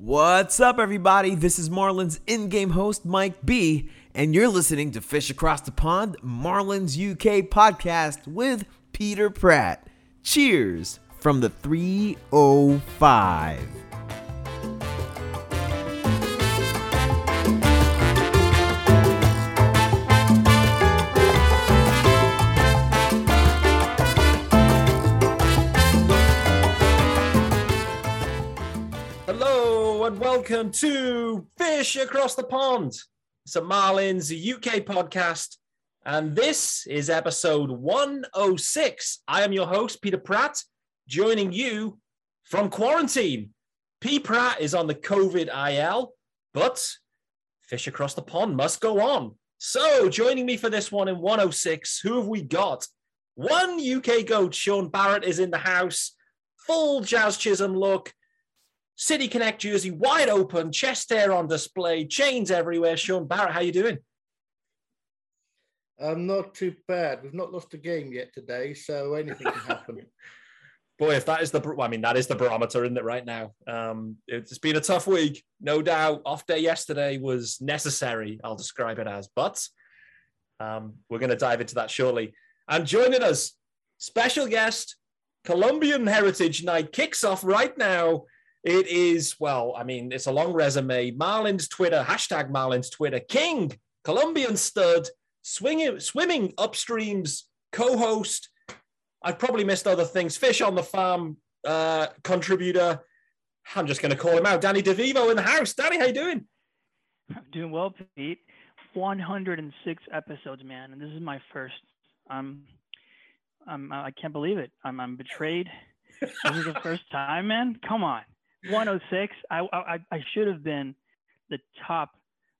What's up, everybody? This is Marlins in game host Mike B, and you're listening to Fish Across the Pond, Marlins UK podcast with Peter Pratt. Cheers from the 305. Welcome to Fish Across the Pond. It's a Marlins UK podcast, and this is episode 106. I am your host, Peter Pratt, joining you from quarantine. P. Pratt is on the COVID IL, but Fish Across the Pond must go on. So, joining me for this one in 106, who have we got? One UK goat, Sean Barrett, is in the house, full Jazz Chisholm look. City Connect jersey wide open, chest hair on display, chains everywhere. Sean Barrett, how you doing? I'm not too bad. We've not lost a game yet today, so anything can happen. Boy, if that is the, well, I mean, that is the barometer, isn't it, right now? Um, it's been a tough week, no doubt. Off day yesterday was necessary, I'll describe it as, but um, we're going to dive into that shortly. And joining us, special guest, Colombian Heritage Night kicks off right now. It is, well, I mean, it's a long resume. Marlins Twitter, hashtag Marlins Twitter, King, Colombian stud, swinging, swimming upstreams, co host. I've probably missed other things. Fish on the farm uh, contributor. I'm just going to call him out. Danny DeVivo in the house. Danny, how you doing? I'm doing well, Pete. 106 episodes, man, and this is my first. I'm, I'm, I can't believe it. I'm, I'm betrayed. This is the first time, man. Come on. 106. I, I I should have been the top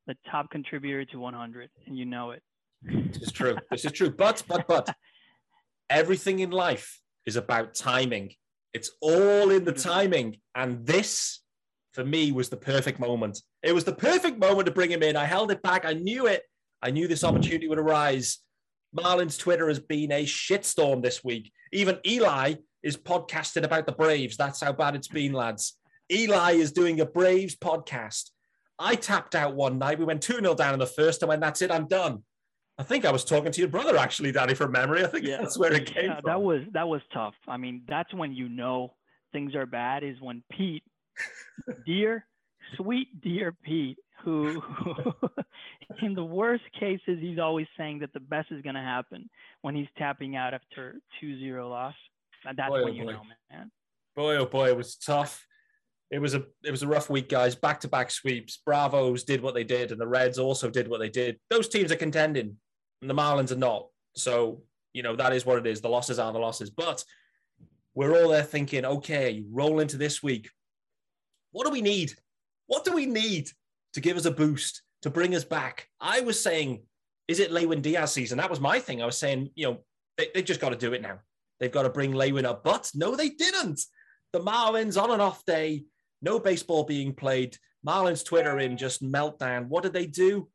the top contributor to 100, and you know it. This is true. This is true. But but but everything in life is about timing. It's all in the mm-hmm. timing, and this for me was the perfect moment. It was the perfect moment to bring him in. I held it back. I knew it. I knew this opportunity would arise. Marlins Twitter has been a shitstorm this week. Even Eli is podcasting about the Braves. That's how bad it's been, lads. Eli is doing a Braves podcast. I tapped out one night. We went 2 0 down in the first. I went, that's it, I'm done. I think I was talking to your brother, actually, Danny, from memory. I think Yeah. that's where it came Yeah, from. that was that was tough. I mean, that's when you know things are bad. Is when Pete, dear, sweet dear Pete, who, in the worst cases, he's always saying that the best is going to happen when he's tapping out after 2-0 loss. And that's Boy, oh when you boy. know, man. boy oh boy it was tough it was a it was a rough week guys. Back to back sweeps. Bravos did what they did and the reds also did what they did. Those teams are contending and the marlins are not. So you know that is what it is. The losses are the losses. But we're all there thinking okay roll into this week. What do we need? What do we need to give us a boost to bring us back? I was saying is it Lewin Diaz season? That was my thing. I was saying you know they, just got to do it now. They've got to bring Lewin up. But no they didn't. The Marlins on an off day, no baseball being played. Marlins Twitter in just meltdown. What did they do?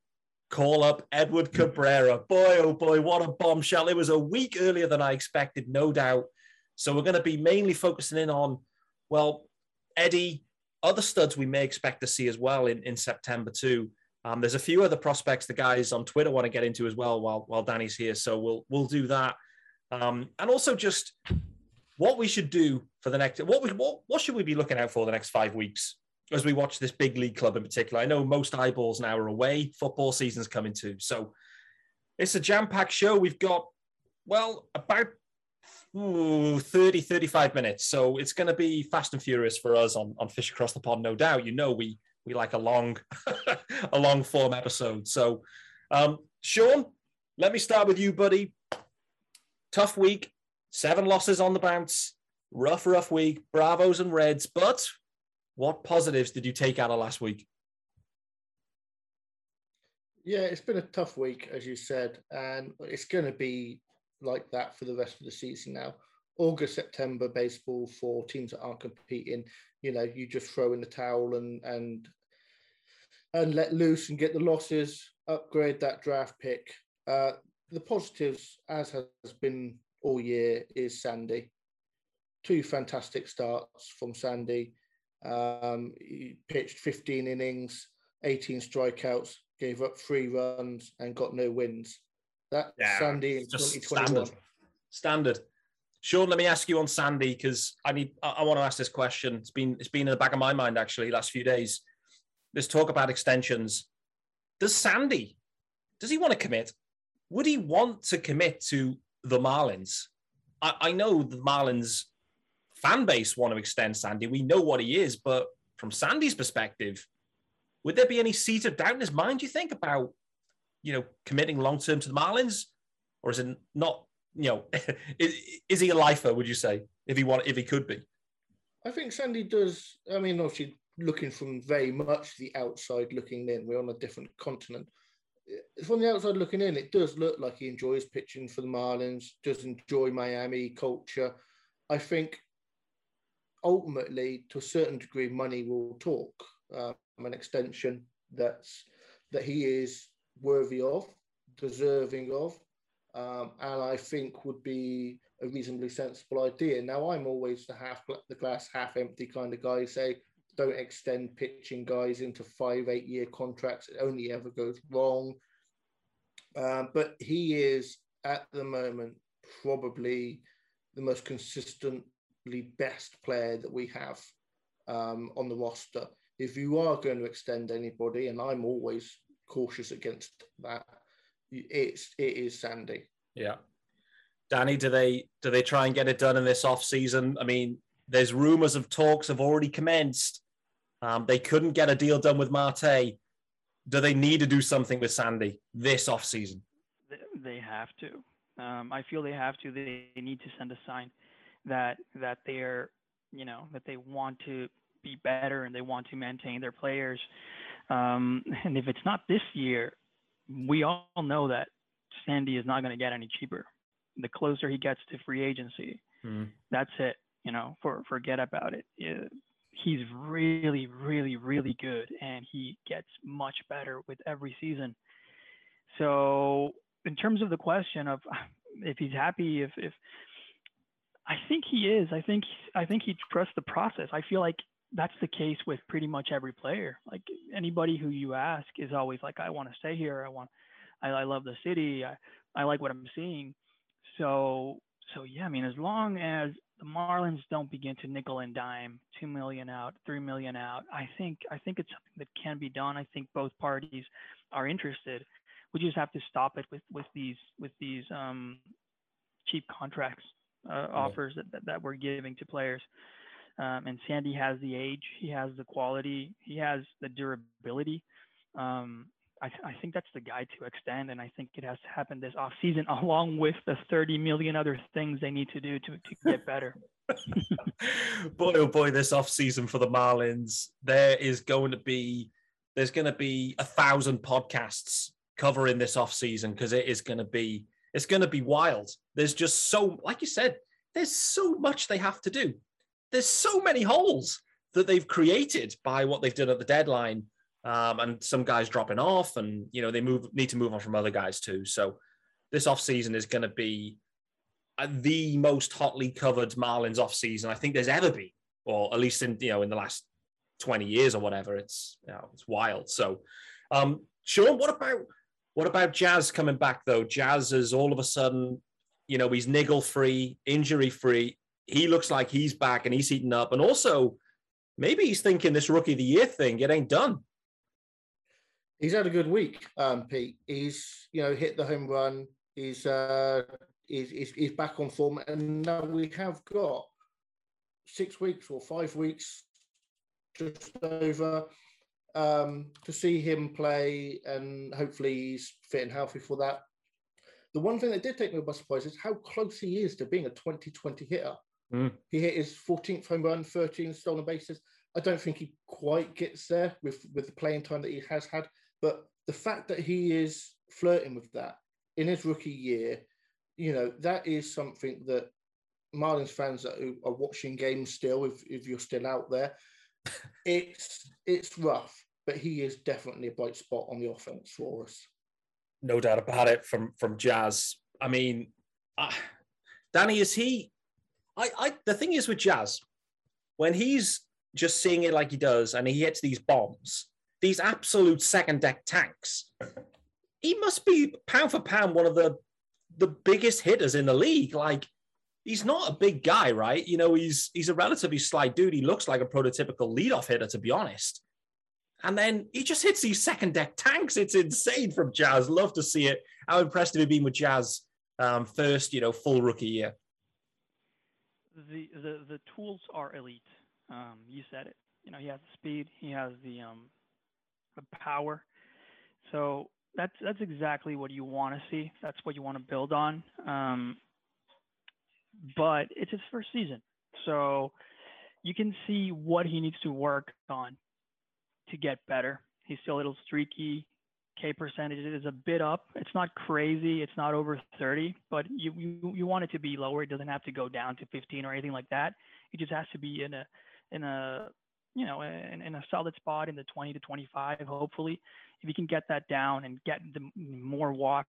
Call up Edward Cabrera. Boy, oh boy, what a bombshell. It was a week earlier than I expected, no doubt. So we're going to be mainly focusing in on, well, Eddie, other studs we may expect to see as well in, in September too. Um, there's a few other prospects the guys on Twitter want to get into as well while while Danny's here. So we'll we'll do that. Um, and also just what we should do for the next what we what, what should we be looking out for the next five weeks as we watch this big league club in particular? I know most eyeballs now are away. Football season's coming too. So it's a jam-packed show. We've got well about ooh, 30 35 minutes. So it's going to be fast and furious for us on, on fish across the pond no doubt. You know we we like a long a long form episode. So um sean let me start with you buddy. Tough week seven losses on the bounce, rough, rough week, Bravos and Reds. But what positives did you take out of last week? yeah, it's been a tough week, as you said, and it's going to be like that for the rest of the season now. August, September baseball for teams that aren't competing. You know, you just throw in the towel and and and let loose and get the losses. Upgrade that draft pick. Uh, the positives, as has been all year, is Sandy. Two fantastic starts from Sandy. Um, he pitched 15 innings, 18 strikeouts, gave up three runs, and got no wins. That Yeah, Sandy in 2021. standard. Standard. Sean, let me ask you on Sandy because I need. I, I want to ask this question. It's been it's been in the back of my mind actually last few days. Let's talk about extensions. Does Sandy? Does he want to commit? Would he want to commit to the Marlins? I, I know the Marlins fan base want to extend Sandy. We know what he is, but from Sandy's perspective, would there be any seeds of doubt in his mind? Do you think about you know committing long term to the Marlins, or is it not? You know, is, is he a lifer? Would you say if he want if he could be? I think Sandy does. I mean, obviously, looking from very much the outside looking in, we're on a different continent. Eh, From the outside looking in, it does look like he enjoys pitching for the Marlins, does enjoy Miami culture. I think ultimately, to a certain degree, money will talk. Um, an extension that's that he is worthy of, deserving of, um, and I think would be a reasonably sensible idea. Now, I'm always the half the glass half empty kind of guy. Say, don't extend pitching guys into five, eight year contracts. It only ever goes wrong. Um, but he is at the moment probably the most consistently best player that we have um, on the roster. If you are going to extend anybody, and I'm always cautious against that, it's it is Sandy. Yeah. Danny, do they do they try and get it done in this off season? I mean, there's rumors of talks have already commenced. Um, they couldn't get a deal done with Marte. Do they need to do something with Sandy this off season? They have to. Um, I feel they have to. They need to send a sign that that they're, you know, that they want to be better and they want to maintain their players. Um, and if it's not this year, we all know that Sandy is not going to get any cheaper. The closer he gets to free agency, Hmm. that's it. You know, for forget about it. Yeah, He's really, really, really good, and he gets much better with every season. So, in terms of the question of if he's happy, if if I think he is. I think I think he trusts the process. I feel like that's the case with pretty much every player. Like anybody who you ask is always like, I want to stay here. I want, I, I love the city. I, I like what I'm seeing. So, so yeah, I mean, as long as the Marlins don't begin to nickel and dime, two million out, three million out, I think, I think it's something that can be done. I think both parties are interested. We just have to stop it with, with these, with these um, cheap contracts uh, offers that, that, that we're giving to players. Um, and Sandy has the age, he has the quality, he has the durability. Um, I, I, think that's the guy to extend, and I think it has to happen this off season, along with the 30 million other things they need to do to, to get better. boy, oh boy, this off season for the Marlins, there is going to be there's going to be a thousand podcasts covering this off season because it is going to be it's going to be wild. There's just so, like you said, there's so much they have to do there's so many holes that they've created by what they've done at the deadline. Um, and some guys dropping off and, you know, they move need to move on from other guys too. So this offseason is going to be the most hotly covered Marlins offseason I think there's ever been, or at least in, you know, in the last 20 years or whatever. It's, you know, it's wild. So, um, Sean, what about, what about Jazz coming back though? Jazz is all of a sudden, you know, he's niggle free, injury free he looks like he's back and he's heating up. And also, maybe he's thinking this rookie of the year thing, it ain't done. He's had a good week, um, Pete. He's, you know, hit the home run. He's, uh, he's, he's, he's back on form. And now we have got six weeks or five weeks just over um, to see him play. And hopefully he's fit and healthy for that. The one thing that did take me by surprise is how close he is to being a 2020 hitter. Mm. He hit his 14th home run, 13 stolen bases. I don't think he quite gets there with, with the playing time that he has had. But the fact that he is flirting with that in his rookie year, you know, that is something that Marlins fans that are watching games still, if, if you're still out there, it's it's rough. But he is definitely a bright spot on the offense for us. No doubt about it. From from Jazz, I mean, uh, Danny, is he? I, I the thing is with Jazz, when he's just seeing it like he does, and he hits these bombs, these absolute second deck tanks. He must be pound for pound one of the the biggest hitters in the league. Like he's not a big guy, right? You know, he's he's a relatively slight dude. He looks like a prototypical leadoff hitter, to be honest. And then he just hits these second deck tanks. It's insane from Jazz. Love to see it. How impressed have you been with Jazz um, first, you know, full rookie year? The the the tools are elite. Um, you said it. You know, he has the speed. He has the um, the power. So that's that's exactly what you want to see. That's what you want to build on. Um, but it's his first season, so you can see what he needs to work on to get better. He's still a little streaky. K percentage is a bit up. It's not crazy. It's not over 30, but you, you you want it to be lower. It doesn't have to go down to 15 or anything like that. It just has to be in a in a you know in, in a solid spot in the 20 to 25. Hopefully, if you can get that down and get the more walks,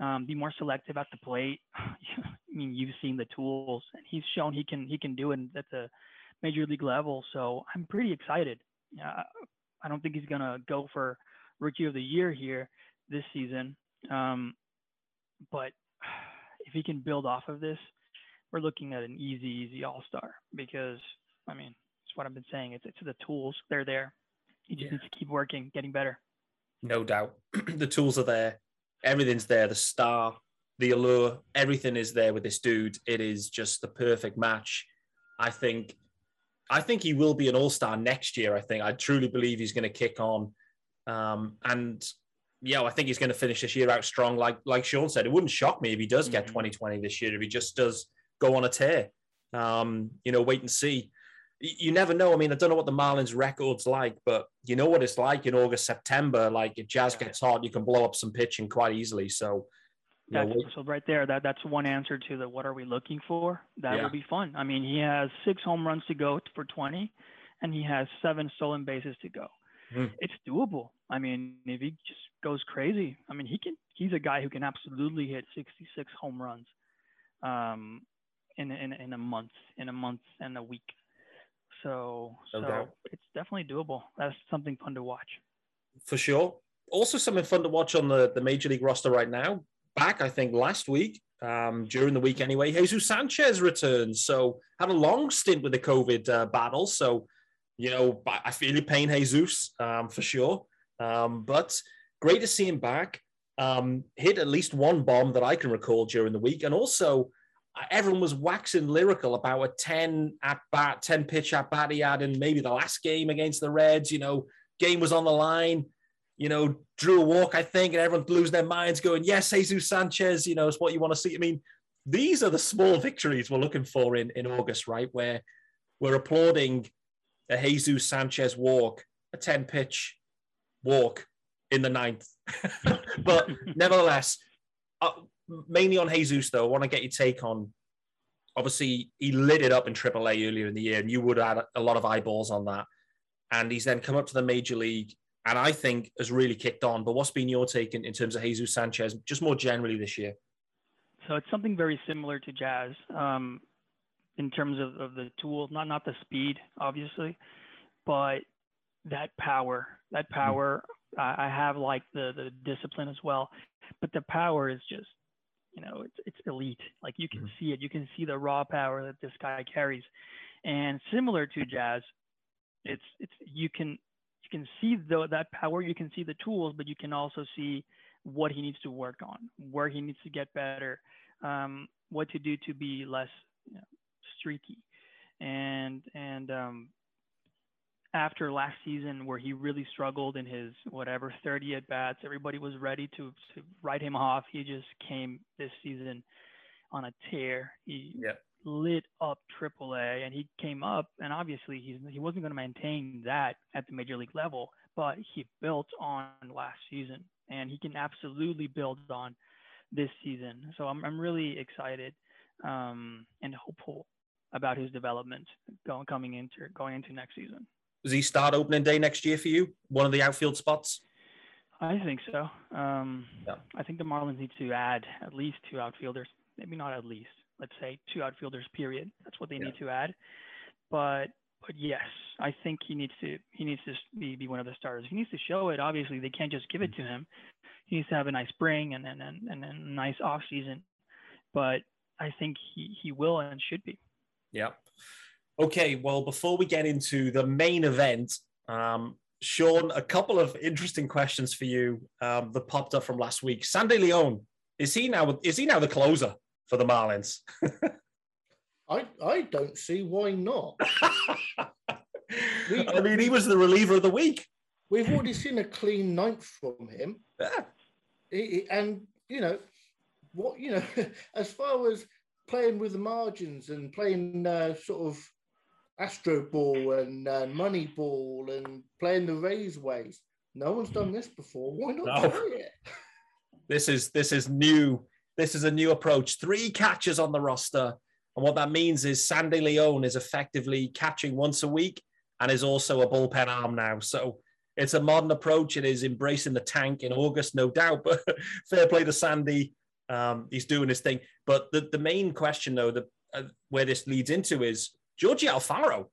um, be more selective at the plate. I mean, you've seen the tools, and he's shown he can he can do it at the major league level. So I'm pretty excited. Uh, I don't think he's gonna go for rookie of the year here this season, um, but if he can build off of this, we're looking at an easy, easy All Star because I mean, it's what I've been saying. It's it's the tools. They're there. You just yeah. needs to keep working, getting better. No doubt, the tools are there. Everything's there. The star, the allure, everything is there with this dude. It is just the perfect match. I think I think he will be an all star next year. I think I truly believe he's going to kick on, um, and yeah, I think he's going to finish this year out strong. Like like Sean said, it wouldn't shock me if he does get mm-hmm. 2020 this year. If he just does go on a tear, um, you know, wait and see. You never know. I mean, I don't know what the Marlins record's like, but you know what it's like in August, September. Like if Jazz gets hot, you can blow up some pitching quite easily. So that's, so right there, that that's one answer to the what are we looking for? That yeah. will be fun. I mean, he has six home runs to go for 20, and he has seven stolen bases to go. Mm. It's doable. I mean, if he just goes crazy, I mean, he can. He's a guy who can absolutely hit 66 home runs, um, in in in a month, in a month and a week. So so it's definitely doable. That's something fun to watch. For sure. Also, something fun to watch on the the major league roster right now back, I think, last week, um, during the week anyway. Jesus Sanchez returns. So had a long stint with the COVID uh, battle. So, you know, I feel your pain, Jesus, um, for sure. Um, but great to see him back. Um, hit at least one bomb that I can recall during the week. And also, everyone was waxing lyrical about a 10 at bat, 10 pitch at bat he had in maybe the last game against the Reds. You know, game was on the line you know, drew a walk, I think, and everyone's losing their minds going, yes, Jesus Sanchez, you know, is what you want to see. I mean, these are the small victories we're looking for in, in August, right? Where we're applauding a Jesus Sanchez walk, a 10 pitch walk in the ninth. but nevertheless, uh, mainly on Jesus, though, I want to get your take on obviously he lit it up in AAA earlier in the year, and you would add a lot of eyeballs on that. And he's then come up to the major league and I think has really kicked on. But what's been your take in, in terms of Jesus Sanchez, just more generally this year? So it's something very similar to Jazz um, in terms of, of the tools, not not the speed, obviously, but that power. That mm-hmm. power, mm-hmm. I, I have like the the discipline as well, but the power is just, you know, it's it's elite. Like you can mm-hmm. see it. You can see the raw power that this guy carries, and similar to Jazz, it's it's you can you can see the, that power, you can see the tools, but you can also see what he needs to work on, where he needs to get better, um, what to do to be less you know, streaky. And and um, after last season, where he really struggled in his whatever 30 at bats, everybody was ready to, to write him off. He just came this season on a tear. He lit up AAA, and he came up, and obviously he's he wasn't going to maintain that at the major league level, but he built on last season, and he can absolutely build on this season. So I'm I'm really excited um, and hopeful about his development going coming into going into next season. Does he start opening day next year for you? One of the outfield spots? I think so. Um, yeah. I think the Marlins need to add at least two outfielders. Maybe not at least let's say two outfielders period that's what they yeah. need to add but but yes, I think he needs to he needs to be, be one of the starters. He needs to show it. Obviously, they can't just give it to him. He needs to have a nice spring and and and, and a nice off season. But I think he he will and should be. Yeah. Okay. Well, before we get into the main event, um, Sean, a couple of interesting questions for you um, that popped up from last week. Sandy Leon is he now? Is he now the closer for the Marlins? I I don't see why not. I mean, he was the reliever of the week. We've already seen a clean ninth from him. Yeah. He- and you know what you know as far as playing with the margins and playing uh, sort of astro ball and uh, money ball and playing the Rays ways no one's done this before why not No. try it This is this is new. This is a new approach. Three catches on the roster, and what that means is Sandy Leon is effectively catching once a week and is also a bullpen arm now. So it's a modern approach. It is embracing the tank in August, no doubt. But fair play to Sandy. Um, he's doing his thing. But the, the main question, though, the, uh, where this leads into is Georgie Alfaro.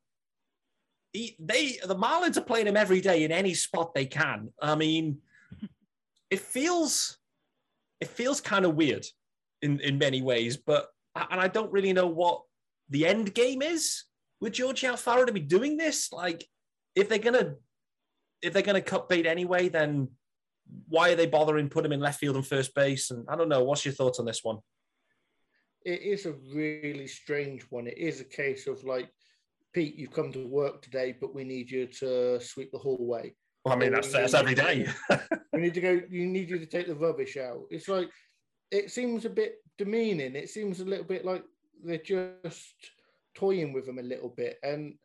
He, they the Marlins are playing him every day in any spot they can. I mean, it feels it feels kind of weird in in many ways, but and I don't really know what the end game is with Georgie Alfaro to be doing this. Like, if they're gonna if they're gonna cut bait anyway, then why are they bothering put him in left field and first base? And I don't know. What's your thoughts on this one? It is a really strange one. It is a case of like pete you've come to work today but we need you to sweep the hallway. Well, I mean, that's, that's every day. we need to go you need you to take the rubbish out. It's like it seems a bit demeaning. It seems a little bit like they're just toying with him a little bit and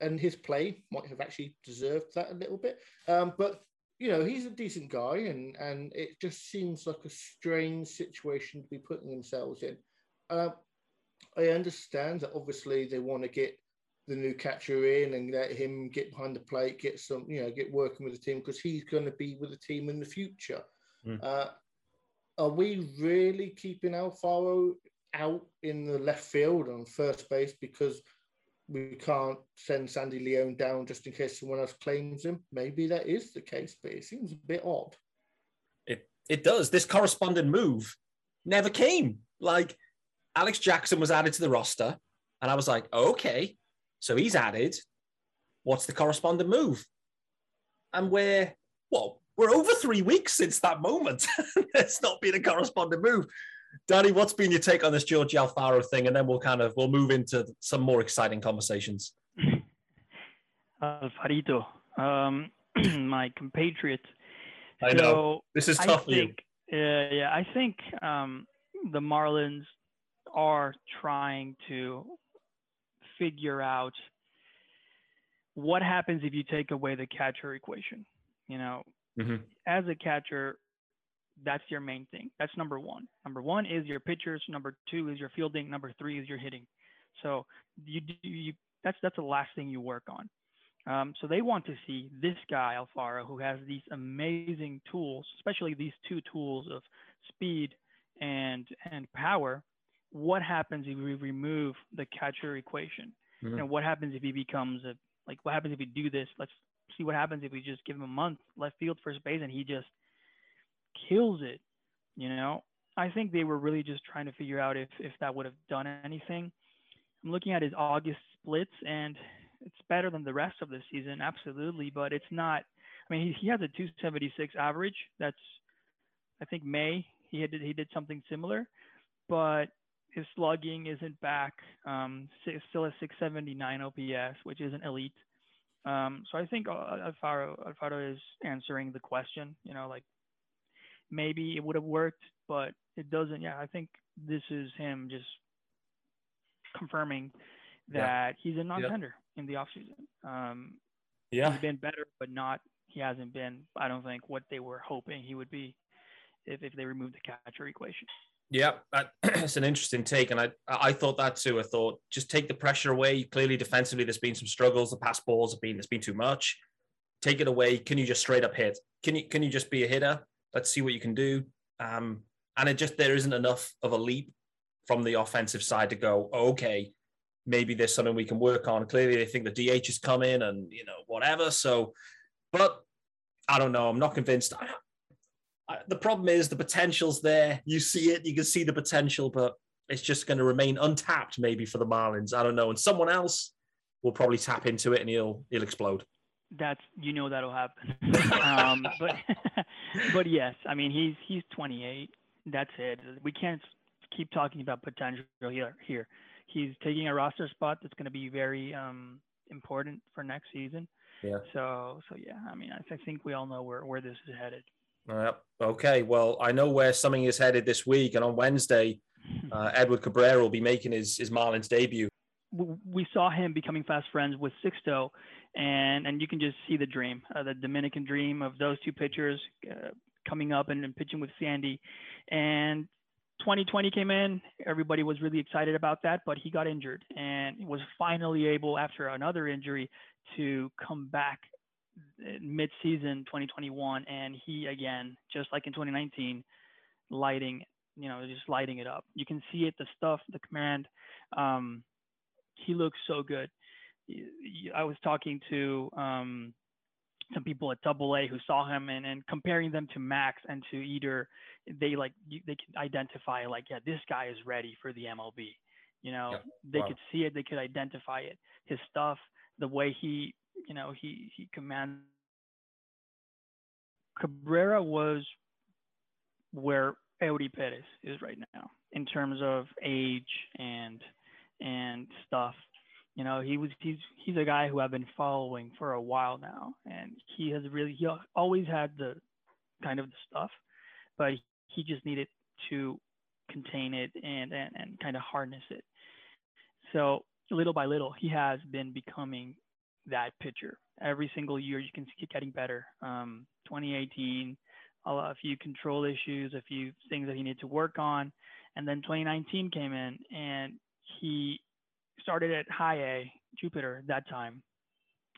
and his play might have actually deserved that a little bit. Um but you know he's a decent guy and and it just seems like a strange situation to be putting themselves in uh, i understand that obviously they want to get the new catcher in and let him get behind the plate, get some, you know, get working with the team because he's going to be with the team in the future. Mm. Uh, are we really keeping Alfaro out in the left field on first base because we can't send Sandy Leon down just in case someone else claims him? Maybe that is the case, but it seems a bit odd. It it does. This corresponding move never came. Like Alex Jackson was added to the roster, and I was like, okay, so he's added. What's the corresponding move? And we're well, we're over three weeks since that moment. There's not been a corresponding move. Danny, what's been your take on this George Alfaro thing? And then we'll kind of we'll move into some more exciting conversations. Alfarito, um, my compatriot. I know. This is I tough for you. think, uh, yeah, I think um, the Marlins are trying to figure out what happens if you take away the catcher equation. You know, Mhm. as a catcher, that's your main thing. That's number one. Number one is your pitchers. Number two is your fielding. Number three is your hitting. So you, do- you that's that's the last thing you work on. Um, so they want to see this guy Alfaro, who has these amazing tools, especially these two tools of speed and and power. What happens if we remove the catcher equation? Mhm. And what happens if he becomes a like? What happens if we do this? Let's see what happens if we just give him a month left field, first base, and he just kills it. You know, I think they were really just trying to figure out if if that would have done anything. I'm looking at his August splits, and it's better than the rest of the season, absolutely. But it's not. I mean, he, he has a 276 average. That's, I think May he had he did something similar, but his slugging isn't back. Um, still a 679 OPS, which isn't elite. Um, so I think uh, Alfaro Alfaro is answering the question. You know, like maybe it would have worked, but it doesn't. Yeah, I think this is him just confirming Yeah. that he's a non-tender in the offseason. Um, Yeah. he's been better, but not he hasn't been. I don't think what they were hoping he would be if, if they removed the catcher equation. Yeah, that, it's an interesting take, and I I thought that too. I thought just take the pressure away. Clearly, defensively, there's been some struggles. The pass balls have been there's been too much. Take it away. Can you just straight up hit? Can you can you just be a hitter? Let's see what you can do. Um, and it just there isn't enough of a leap from the offensive side to go. Okay, maybe there's something we can work on. Clearly, they think the DH is coming and you know whatever. So, but I don't know. I'm not convinced. I, I, the problem is the potential's there. You see it. You can see the potential, but it's just going to remain untapped maybe for the Marlins. I don't know. And someone else will probably tap into it and he'll he'll explode. That's you know that'll happen. um, but but yes, I mean he's he's 28. That's it. We can't keep talking about potential here. Here, he's taking a roster spot that's going to be very um, important for next season. Yeah. So so yeah, I mean I, I think we all know where where this is headed. Yep. Okay. Well, I know where something is headed this week, and on Wednesday, uh, Edward Cabrera will be making his his Marlins debut. We saw him becoming fast friends with Sixto, and and you can just see the dream, uh, the Dominican dream of those two pitchers uh, coming up and, and pitching with Sandy, and 2020 came in. Everybody was really excited about that, but he got injured and was finally able, after another injury, to come back mid-season 2021, and he again, just like in 2019, lighting, you know, just lighting it up. You can see it, the stuff, the command. Um, he looks so good. I was talking to um, some people at Double A who saw him and, and comparing them to Max and to Eder, they like they could identify like, yeah, this guy is ready for the MLB. You know, yeah. they wow. could see it, they could identify it. His stuff, the way he you know, he he commands. Cabrera was where Eury Perez is right now in terms of age and and stuff. You know, he was he's he's a guy who I've been following for a while now, and he has really he always had the kind of the stuff, but he just needed to contain it and and, and kind of harness it. So little by little, he has been becoming that pitcher. Every single year, you can keep getting better. Um, 2018, a few control issues, a few things that he needed to work on, and then 2019 came in, and he started at High A, Jupiter that time,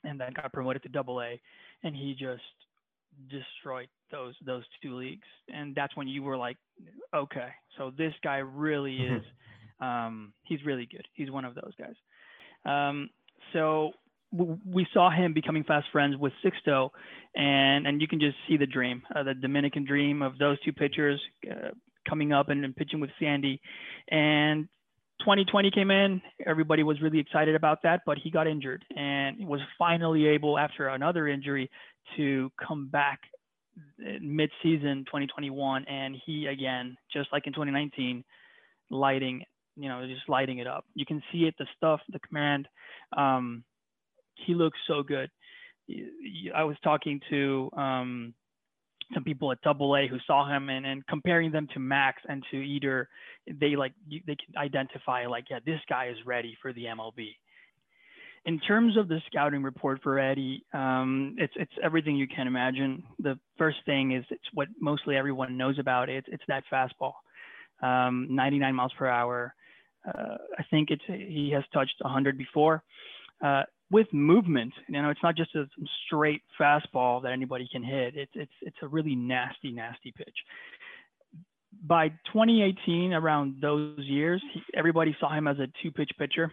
and then got promoted to Double A, and he just destroyed those those two leagues. And that's when you were like, okay, so this guy really is, um, he's really good. He's one of those guys. Um, so we saw him becoming fast friends with Sixto, and and you can just see the dream, uh, the Dominican dream of those two pitchers uh, coming up and, and, pitching with Sandy. And 2020 came in, everybody was really excited about that, but he got injured and was finally able, after another injury, to come back mid-season 2021, and he again, just like in 2019, lighting, you know, just lighting it up. You can see it, the stuff, the command. Um, he looks so good. I was talking to um, some people at Double A who saw him and, and comparing them to Max and to Eder, they like they can identify like, yeah, this guy is ready for the MLB. In terms of the scouting report for Eddie, um, it's it's everything you can imagine. The first thing is it's what mostly everyone knows about. It's it's that fastball, um, 99 miles per hour. Uh, I think it's he has touched 100 before. Uh, with movement. You know, it's not just a straight fastball that anybody can hit. It's it's it's a really nasty, nasty pitch. By 2018, around those years, he, everybody saw him as a two-pitch pitcher,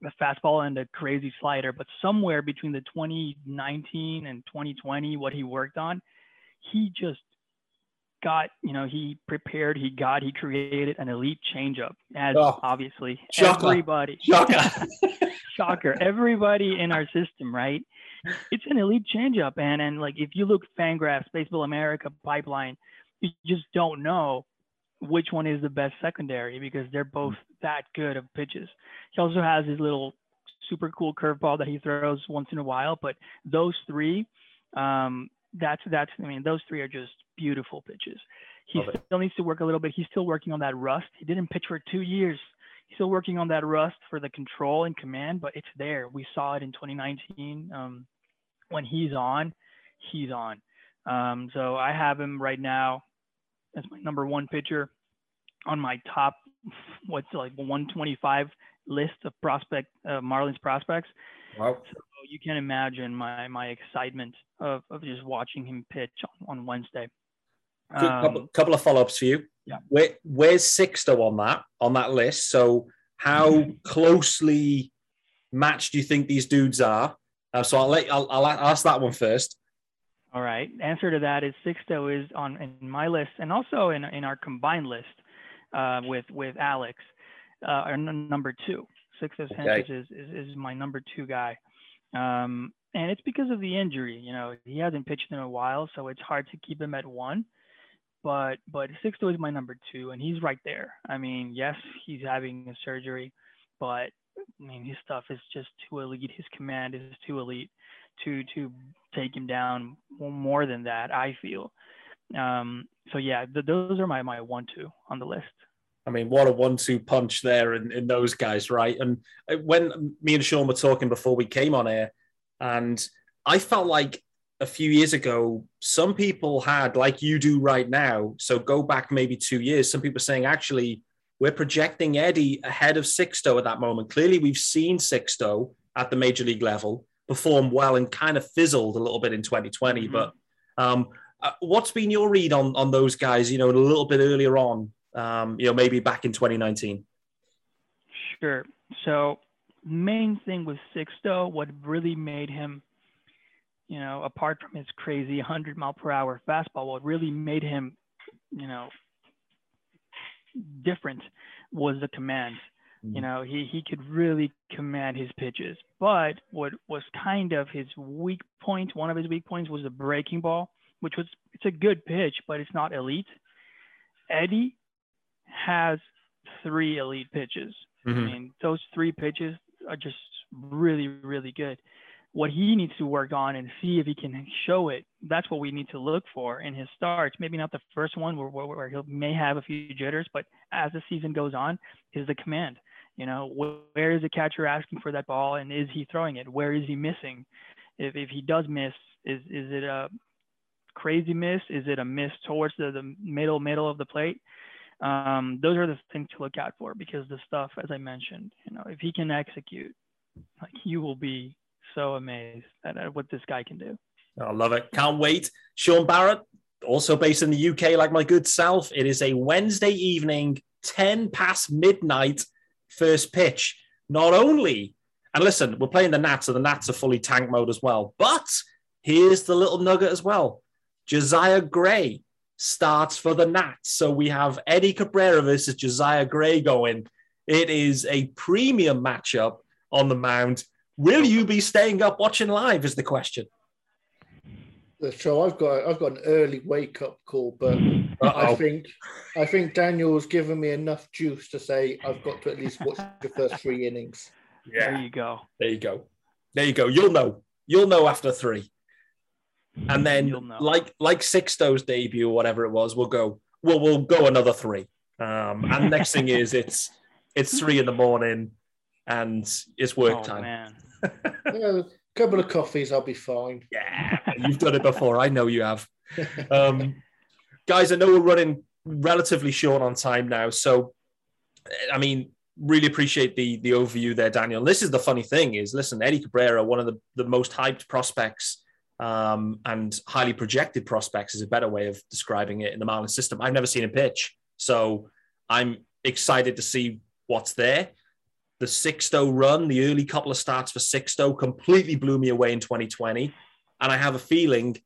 the fastball and the crazy slider. But somewhere between the 2019 and 2020, what he worked on, he just got, you know, he prepared, he got, he created an elite changeup, as oh, obviously shocker. everybody. Shocker. shocker. Everybody in our system, right? It's an elite changeup, and and like if you look Fangraphs, Baseball America, Pipeline, you just don't know which one is the best secondary because they're both that good of pitches. He also has his little super cool curveball that he throws once in a while, but those three, um, that's that's I mean those three are just beautiful pitches. He Love still it. needs to work a little bit. He's still working on that rust. He didn't pitch for two years. He's still working on that rust for the control and command, but it's there. We saw it in 2019. Um, when he's on, he's on. Um, so I have him right now as my number one pitcher on my top, what's like 125 list of prospect uh, Marlins prospects. Wow. So you can imagine my my excitement of, of just watching him pitch on, on Wednesday. Um, couple, couple of follow ups for you. Yeah. Where, where's Sixto on that on that list? So how closely matched do you think these dudes are? Uh, so I'll let I'll, I'll ask that one first. All right. Answer to that is Sixto is on in my list and also in in our combined list uh, with with Alex, uh, our n- number two. Sixto Okay. Sanchez is, is is my number two guy, um, and it's because of the injury. You know, he hasn't pitched in a while, so it's hard to keep him at one. But but Sixto is my number two, and he's right there. I mean, yes, he's having a surgery, but I mean, his stuff is just too elite. His command is too elite to to take him down more than that. I feel. Um, so yeah, th- those are my my one two on the list. I mean, what a one-two punch there in, in those guys, right? And uh, when me and Sean were talking before we came on air, and I felt like a few years ago, some people had, like you do right now. So go back maybe two years. Some people saying actually we're projecting Eddie ahead of Sixto at that moment. Clearly, we've seen Sixto at the major league level perform well and kind of fizzled a little bit in 2020. Mhm. But um, uh, what's been your read on on those guys? You know, a little bit earlier on, um, you know, maybe back in 2019. Sure. So main thing with Sixto, what really made him, you know, apart from his crazy 100 mile per hour fastball, what really made him, you know, different was the command. You know, he, he could really command his pitches. But what was kind of his weak point, one of his weak points was the breaking ball, which was it's a good pitch, but it's not elite. Eddie has three elite pitches. I Mhm. mean, those three pitches are just really, really good. What he needs to work on and see if he can show it. That's what we need to look for in his starts. Maybe not the first one where, where, where he may have a few jitters, but as the season goes on, is the command. You know, wh- where is the catcher asking for that ball and is he throwing it? Where is he missing? If, if he does miss, is, is it a crazy miss? Is it a miss towards the, the middle, middle of the plate? um, those are the things to look out for because the stuff, as I mentioned, you know, if he can execute, like you will be so amazed at, at what this guy can do. I love it. Can't wait. Sean Barrett, also based in the UK, like my good self. It is a Wednesday evening, 10 past midnight, first pitch. Not only, and listen, we're playing the Nats, so the Nats are fully tank mode as well. But here's the little nugget as well Josiah Gray starts for the Nats. So we have Eddie Cabrera versus Josiah Gray going. It is a premium matchup on the mound. Will you be staying up watching live? Is the question. So I've got I've got an early wake up call, but I Uh-oh. think I think Daniel's given me enough juice to say I've got to at least watch the first three innings. There you go. There you go. There you go. You'll know. You'll know after three. And then You'll know. like like Sixto's debut or whatever it was, we'll go. Well, we'll go another three. Um, and next thing is it's it's three in the morning and it's work oh, time. man. Yeah, a couple of coffees, I'll be fine. Yeah, you've done it before. I know you have. Um, guys, I know we're running relatively short on time now, so I mean, really appreciate the the overview there, Daniel. And this is the funny thing is, listen, Eddie Cabrera, one of the, the most hyped prospects um, and highly projected prospects is a better way of describing it in the Marlins system. I've never seen a pitch, so I'm excited to see what's there. The Sixto run, the early couple of starts for Sixto completely blew me away in 2020. And I have a feeling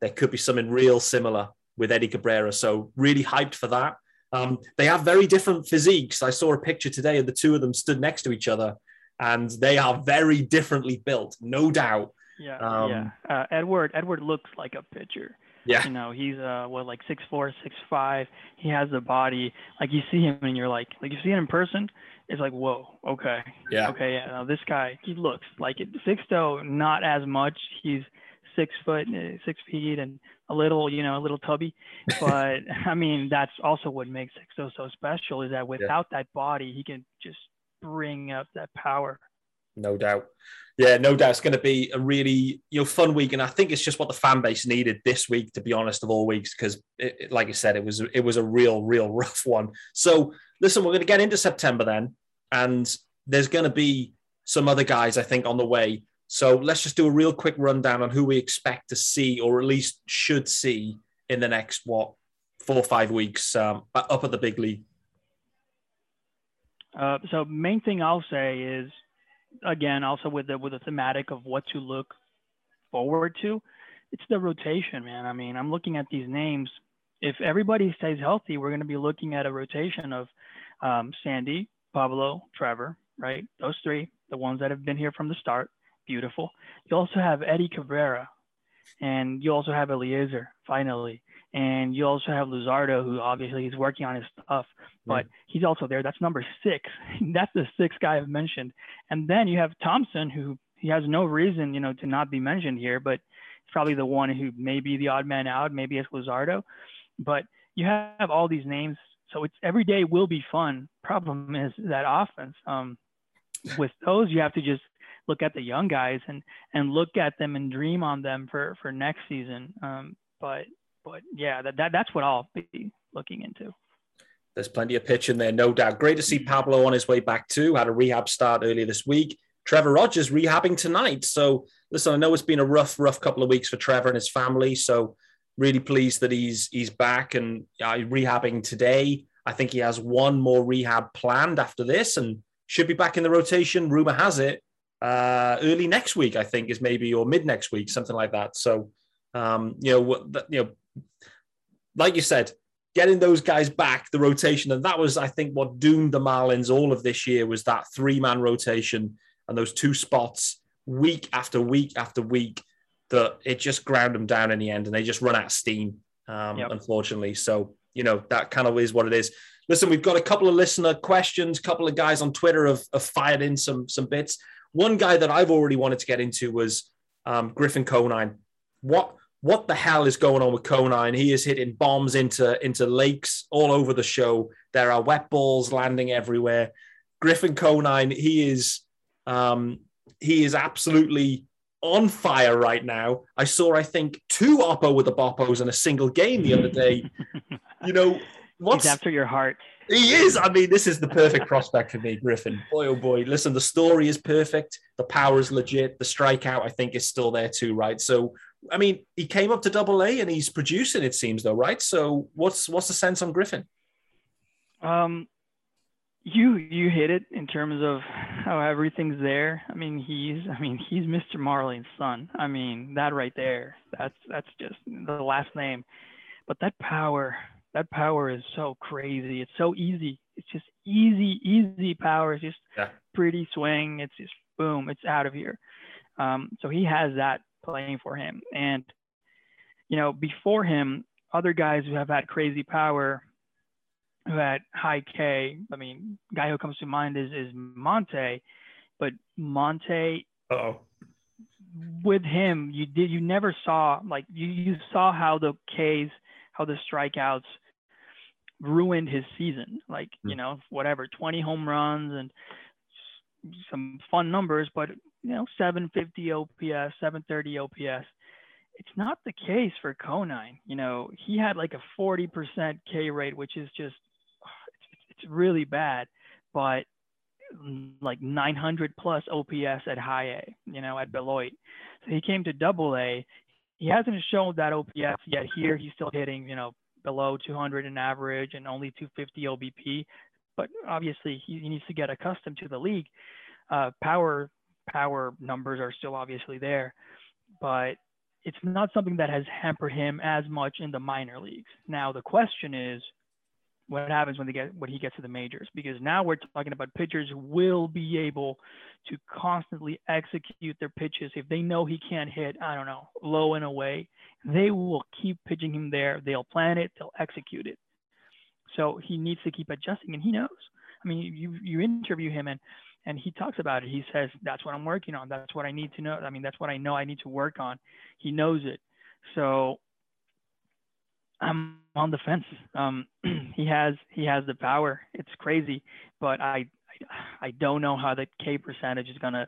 there could be something real similar with Eddie Cabrera. So really hyped for that. Um, they have very different physiques. I saw a picture today of the two of them stood next to each other, and they are very differently built, no doubt. Yeah, Um, yeah. Uh, Edward Edward looks like a pitcher. Yeah. You know, he's uh what like six four, six five. He has the body. Like you see him and you're like, like you see him in person, it's like, whoa, okay, Yeah. okay, yeah. now this guy, he looks like it. six Sixto, not as much. He's six foot, uh, six feet, and a little, you know, a little tubby. But I mean, that's also what makes Sixto so special is that without that body, he can just bring up that power. No doubt. Yeah, no doubt. It's going to be a really you know fun week, and I think it's just what the fan base needed this week, to be honest, of all weeks, because like I said, it was it was a real, real rough one. So listen, we're going to get into September then, and there's going to be some other guys I think on the way. So let's just do a real quick rundown on who we expect to see, or at least should see, in the next what four or five weeks um, up at the big league. Uh, so main thing I'll say is, again, also with the with the thematic of what to look forward to, it's the rotation, man. I mean, I'm looking at these names. If everybody stays healthy, we're going to be looking at a rotation of um, Sandy, Pablo, Trevor, right? Those three, the ones that have been here from the start. Beautiful. You also have Eddie Cabrera, and you also have Eliezer, finally. And you also have Luzardo, who obviously he's working on his stuff, but he's also there. That's number six. That's the sixth guy I've mentioned. And then you have Thompson, who he has no reason, you know, to not be mentioned here, but it's probably the one who may be the odd man out. Maybe it's Luzardo, but you have all these names. So it's every day will be fun. Problem is that offense. Um, with those, you have to just look at the young guys and and look at them and dream on them for for next season. Um, but but yeah, that, that that's what I'll be looking into. There's plenty of pitch in there, no doubt. Great to see Pablo on his way back too. Had a rehab start earlier this week. Trevor Rogers rehabbing tonight. So listen, I know it's been a rough, rough couple of weeks for Trevor and his family. So really pleased that he's he's back and uh, rehabbing today. I think he has one more rehab planned after this and should be back in the rotation. Rumor has it uh, early next week. I think is maybe or mid next week, something like that. So um, you know, you know, like you said, getting those guys back, the rotation, and that was, I think, what doomed the Marlins all of this year was that three-man rotation and those two spots week after week after week that it just ground them down in the end, and they just run out of steam, um, yep. unfortunately. So you know that kind of is what it is. Listen, we've got a couple of listener questions. A couple of guys on Twitter have, have fired in some some bits. One guy that I've already wanted to get into was um, Griffin Conine. What what the hell is going on with Conine? He is hitting bombs into, into lakes all over the show. There are wet balls landing everywhere. Griffin Conine, he is um, he is absolutely on fire right now. I saw, I think, two Oppo with the Boppos in a single game the other day. you know, what's He's after your heart? He is. I mean, this is the perfect prospect for me, Griffin. Boy, oh boy. Listen, the story is perfect. The power is legit. The strikeout, I think, is still there too, right? So I mean, he came up to double A and he's producing, it seems, though, right? So what's what's the sense on Griffin? Um, you you hit it in terms of how everything's there. I mean, he's I mean he's Mr. Marlin's son. I mean that right there. That's that's just the last name. But that power, that power is so crazy. It's so easy. It's just easy, easy power. It's just yeah. pretty swing. It's just boom. It's out of here. Um, so he has that playing for him. And, you know, before him, other guys who have had crazy power, who had high K, I mean, guy who comes to mind is, is Monte, but Monte, oh with him, you did, you never saw, like, you, you saw how the Ks, how the strikeouts ruined his season. Like, you hmm. know, whatever, 20 home runs and some fun numbers, but you know, 750 OPS, 730 OPS. It's not the case for Conine. You know, he had like a 40% K rate, which is just, it's, really bad, but like 900 plus OPS at high A, you know, at Beloit. So he came to double A. He hasn't shown that OPS yet here. He's still hitting, you know, below 200 in average and only 250 OBP. But obviously, he, needs to get accustomed to the league. Uh, power power numbers are still obviously there, but it's not something that has hampered him as much in the minor leagues. Now the question is, what happens when they get when he gets to the majors? Because now we're talking about pitchers who will be able to constantly execute their pitches. If they know he can't hit, I don't know, low and away, they will keep pitching him there. They'll plan it, they'll execute it. So he needs to keep adjusting, and he knows. I mean, you you interview him, and and he talks about it. He says, "That's what I'm working on. That's what I need to know. I mean, that's what I know I need to work on." He knows it. So I'm on the fence. Um, he has he has the power. It's crazy, but I I, don't know how the K percentage is gonna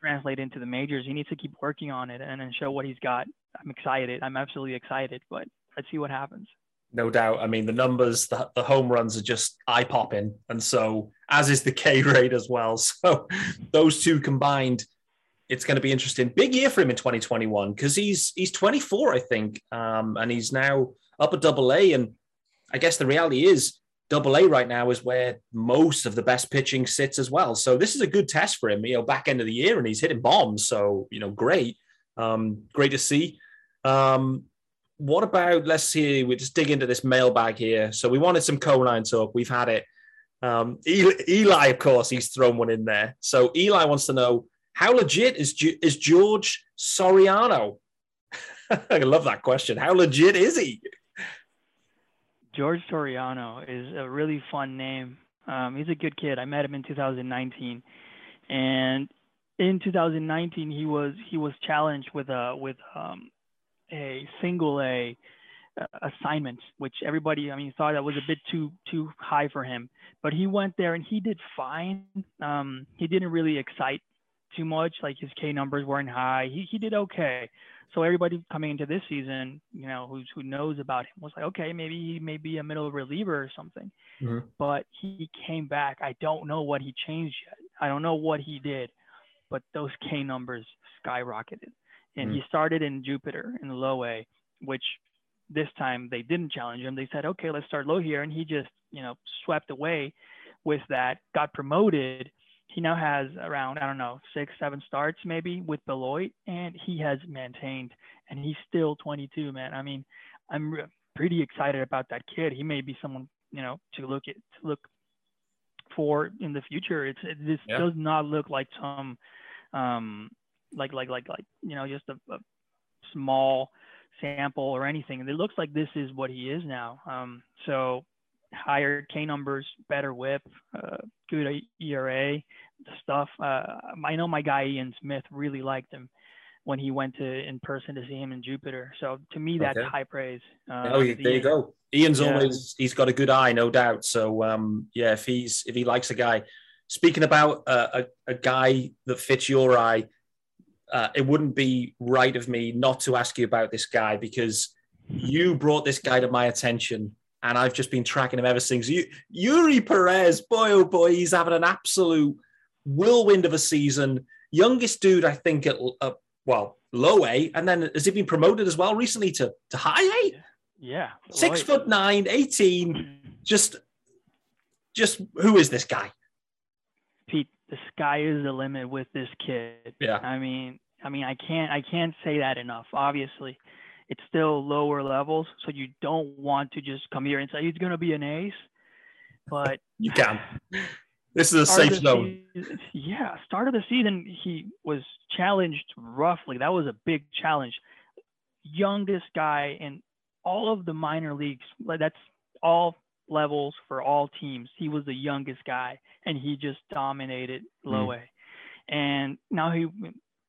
translate into the majors. He needs to keep working on it and, and show what he's got. I'm excited. I'm absolutely excited, but let's see what happens no doubt. I mean, the numbers, the, the home runs are just eye popping. And so, as is the K rate as well. So, those two combined, it's going to be interesting. Big year for him in 2021 because he's he's 24, I think, um, and he's now up at double A. And I guess the reality is double A right now is where most of the best pitching sits as well. So this is a good test for him, you know, back end of the year and he's hitting bombs. So, you know, great. Um, great to see. Um, what about, let's see, we just dig into this mailbag here. So we wanted some Conine talk. We've had it. Um, Eli, Eli, of course, he's thrown one in there. So Eli wants to know how legit is, is George Soriano? I love that question. How legit is he? George Soriano is a really fun name. Um, he's a good kid. I met him in 2019, and in 2019 he was he was challenged with a with um, a single A uh, assignment, which everybody I mean thought that was a bit too too high for him. But he went there and he did fine. Um, he didn't really excite too much. Like his K numbers weren't high. He he did okay. So everybody coming into this season, you know, who's who knows about him was like, okay, maybe he may be a middle reliever or something. Mm-hmm. But he came back. I don't know what he changed yet. I don't know what he did, but those K numbers skyrocketed. And mm-hmm. he started in Jupiter in the low A, which this time they didn't challenge him. They said, okay, let's start low here. And he just, you know, swept away with that, got promoted he now has around I don't know six, seven starts maybe with Beloit, and he has maintained, and he's still 22, man. I mean, I'm re- pretty excited about that kid. He may be someone you know to look at to look for in the future. It's it, this yeah. does not look like some um like like like like you know just a, a small sample or anything. And it looks like this is what he is now. Um, so higher K numbers, better whip, uh, good ERA, stuff. Uh, I know my guy Ian Smith really liked him when he went to in person to see him in Jupiter. So to me, that's okay. high praise. Uh, oh, there Ian. you go. Ian's yeah. always he's got a good eye, no doubt. So um, yeah, if he's if he likes a guy. Speaking about uh, a, a guy that fits your eye, uh, it wouldn't be right of me not to ask you about this guy because you brought this guy to my attention and I've just been tracking him ever since. You, Eury Perez, boy oh boy, he's having an absolute whirlwind of a season. Youngest dude, I think, at uh, well, low A, and then has he been promoted as well recently to, to high A? Yeah, six foot nine, 18. Just, just who is this guy? Pete, the sky is the limit with this kid. Yeah, I mean, I mean, I can't, I can't say that enough. Obviously, it's still lower levels. So you don't want to just come here and say he's going to be an ace. But you can. This is a safe zone. Season, yeah, start of the season he was challenged roughly. That was a big challenge. Youngest guy in all of the minor leagues. That's all levels for all teams. He was the youngest guy, and he just dominated low mm. A. And now he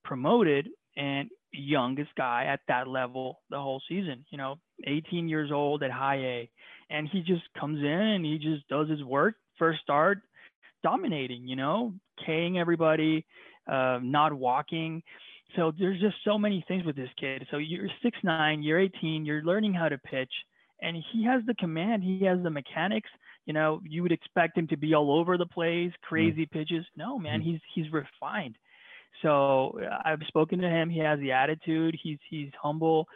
promoted, and youngest guy at that level the whole season, you know, 18 years old at high A. And he just comes in and he just does his work, first start, dominating, you know, K'ing everybody, uh, not walking. So there's just so many things with this kid. So you're six nine, you're 18, you're learning how to pitch, and he has the command, he has the mechanics. You know, you would expect him to be all over the place, mm. crazy mm. pitches. No, man, mm. he's he's refined. So uh, I've spoken to him. He has the attitude. He's he's humble.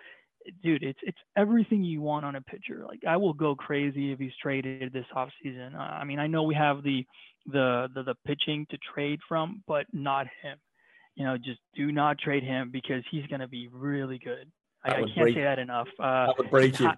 Dude, it's it's everything you want on a pitcher. Like I will go crazy if he's traded this offseason. Uh, I mean, I know we have the, the the the pitching to trade from, but not him. You know, just do not trade him because he's going to be really good. I, I, can't break, say that enough. Uh, that would break you.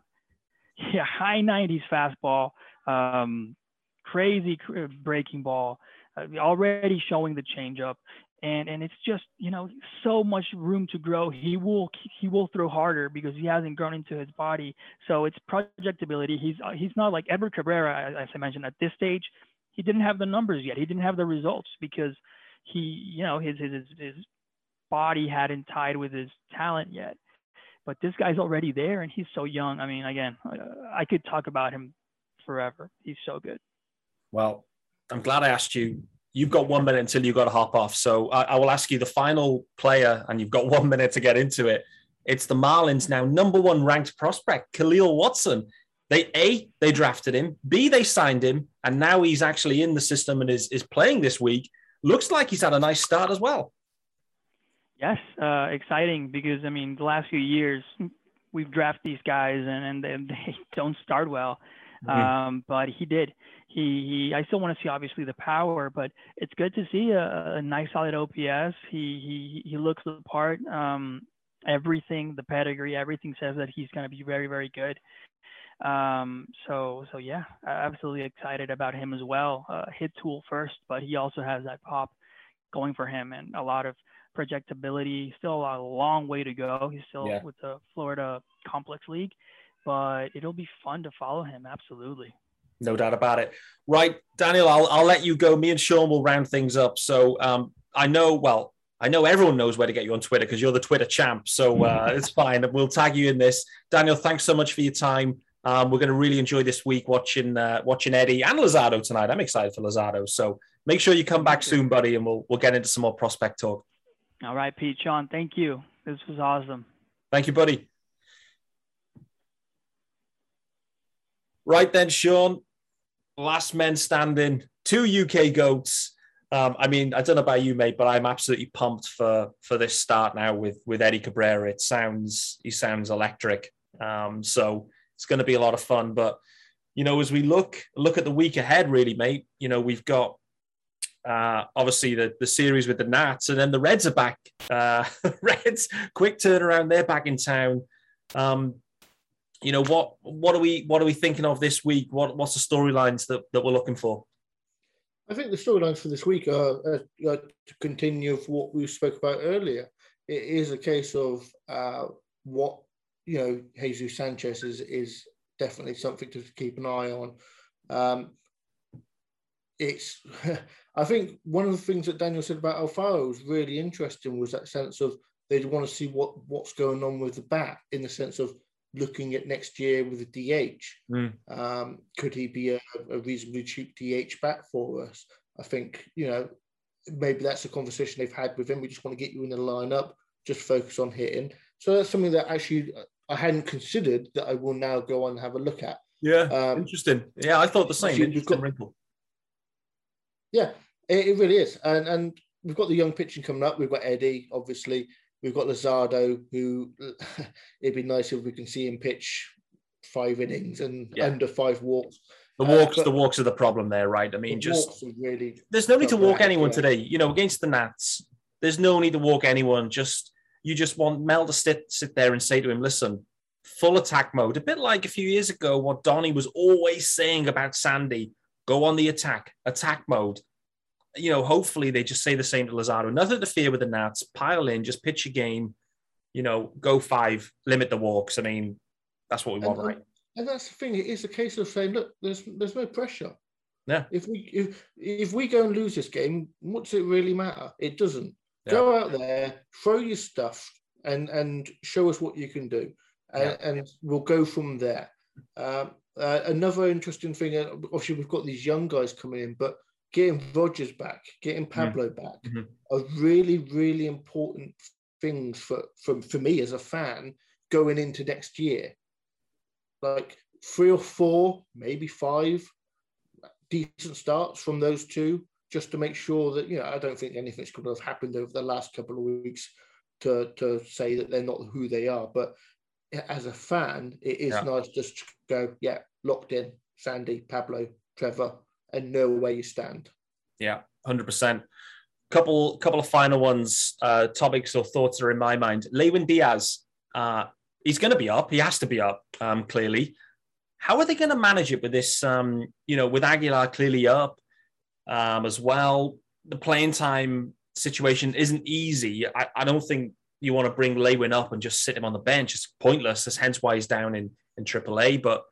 yeah, high 90s fastball, um, crazy breaking ball, uh, already showing the changeup. And and it's just you know so much room to grow. He will he will throw harder because he hasn't grown into his body. So it's projectability he's uh, he's not like Edward Cabrera as I mentioned at this stage he didn't have the numbers yet. He didn't have the results because he you know his his his body hadn't tied with his talent yet but this guy's already there and he's so young I mean again uh, I could talk about him forever he's so good well I'm glad I asked you you've got one minute until you've got to hop off. So I, I, will ask you the final player, and you've got one minute to get into it. It's the Marlins now, number one ranked prospect, Khalil Watson. They A, they drafted him, B, they signed him, and now he's actually in the system and is, is playing this week. Looks like he's had a nice start as well. Yes, uh, exciting because I mean the last few years we've drafted these guys and, and they, don't start well. Mm-hmm. Um, but he did. He, he I still want to see obviously the power, but it's good to see a, a nice solid OPS. He he he looks the part. Um, everything, the pedigree, everything says that he's going to be very very good. Um, so so yeah, absolutely excited about him as well. Uh, hit tool first, but he also has that pop going for him and a lot of projectability. Still a long way to go. He's still yeah. with the Florida Complex League, but it'll be fun to follow him. Absolutely. No doubt about it. Right, Daniel, I'll, I'll let you go. Me and Sean will round things up. So um, I know, well, I know everyone knows where to get you on Twitter because you're the Twitter champ. So uh, it's fine. We'll tag you in this. Daniel, thanks so much for your time. Um, we're going to really enjoy this week watching uh, watching Eddie and Luzardo tonight. I'm excited for Luzardo. So make sure you come back soon, buddy, and we'll we'll get into some more prospect talk. All right, Pete, Sean, thank you. This was awesome. Thank you, buddy. Right then, Sean, last men standing, two UK goats. Um, I mean, I don't know about you, mate, but I'm absolutely pumped for for this start now with with Eddie Cabrera. It sounds he sounds electric. Um, so it's going to be a lot of fun. But you know, as we look look at the week ahead, really, mate, you know, we've got uh, obviously the, the series with the Nats, and then the Reds are back. Uh, Reds, quick turnaround, they're back in town. Um, you know what what are we what are we thinking of this week? What what's the storylines that, that we're looking for? I think the storylines for this week are, are, to continue what we spoke about earlier. It is a case of uh, what you know Jesus Sanchez is is definitely something to keep an eye on. Um, it's I think one of the things that Daniel said about Alfaro was really interesting was that sense of they'd want to see what what's going on with the bat in the sense of looking at next year with the DH. Mm. Um, could he be a, a, reasonably cheap DH bat for us? I think, you know, maybe that's a conversation they've had with him. We just want to get you in the lineup, just focus on hitting. So that's something that actually I hadn't considered that I will now go on and have a look at. Yeah, um, interesting. Yeah, I thought the same. Interesting got, wrinkle. Yeah, it, it really is. And, and we've got the young pitching coming up. We've got Eddie, obviously. We've got Luzardo, who it'd be nice if we can see him pitch five innings and yeah. under five walks. The walks, uh, the walks are the problem there, right? I mean, just really. There's no need to walk anyone today. You know, against the Nats, there's no need to walk anyone. Just you just want Mel to sit sit there and say to him, "Listen, full attack mode." A bit like a few years ago, what Donnie was always saying about Sandy: "Go on the attack, attack mode." you know, hopefully they just say the same to Luzardo. Nothing to fear with the Nats. Pile in, just pitch a game. You know, go five, limit the walks. I mean, that's what we want, and, right? And that's the thing. It is a case of saying, look, there's there's no pressure. Yeah. If we if if we go and lose this game, what's it really matter? It doesn't. Yeah. Go out there, throw your stuff, and and show us what you can do, and, yeah. and we'll go from there. Um, uh, another interesting thing, uh, obviously, we've got these young guys coming in, but getting Rogers back, getting mm. Pablo mm-hmm. back mm-hmm. are really, really important things for, for, for me as a fan going into next year. Like three or four, maybe five decent starts from those two, just to make sure that, you know, I don't think anything's going to have happened over the last couple of weeks to, to say that they're not who they are. But as a fan, it is yeah. nice just to go, yeah, locked in, Sandy, Pablo, Trevor, and know where you stand. Yeah, hundred percent. Couple couple of final ones, uh, topics or thoughts are in my mind. Lewin Diaz, uh, he's going to be up. He has to be up. Um, clearly, how are they going to manage it with this? Um, you know, with Aguilar clearly up um, as well. The playing time situation isn't easy. I, I don't think you want to bring Lewin up and just sit him on the bench. It's pointless. That's hence why he's down in in AAA. But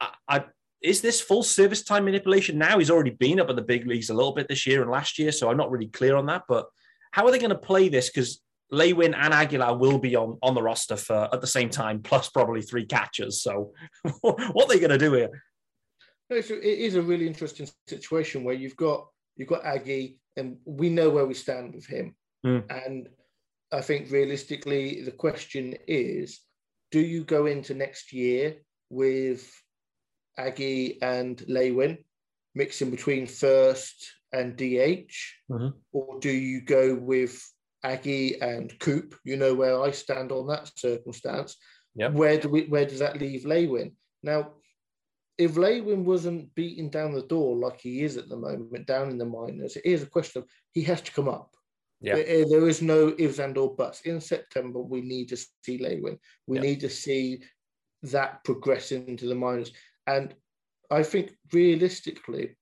I, I is this full service time manipulation now? He's already been up at the big leagues a little bit this year and last year, so I'm not really clear on that. But how are they going to play this? Because Lewin and Aguilar will be on, on the roster for at the same time, plus probably three catchers. So what are they going to do here? It is a really interesting situation where you've got you've got Aggie, and we know where we stand with him. Mm. And I think realistically, the question is, do you go into next year with Aggie and Lewin, mixing between first and DH, mm-hmm. or do you go with Aggie and Coop? You know where I stand on that circumstance. Yep. Where do we? Where does that leave Lewin? Now, if Lewin wasn't beating down the door like he is at the moment, down in the minors, it is a question of he has to come up. Yeah. There, eh, there is no ifs and or buts. In September, we need to see Lewin. We Yeah. need to see that progress into the minors. And I think realistically,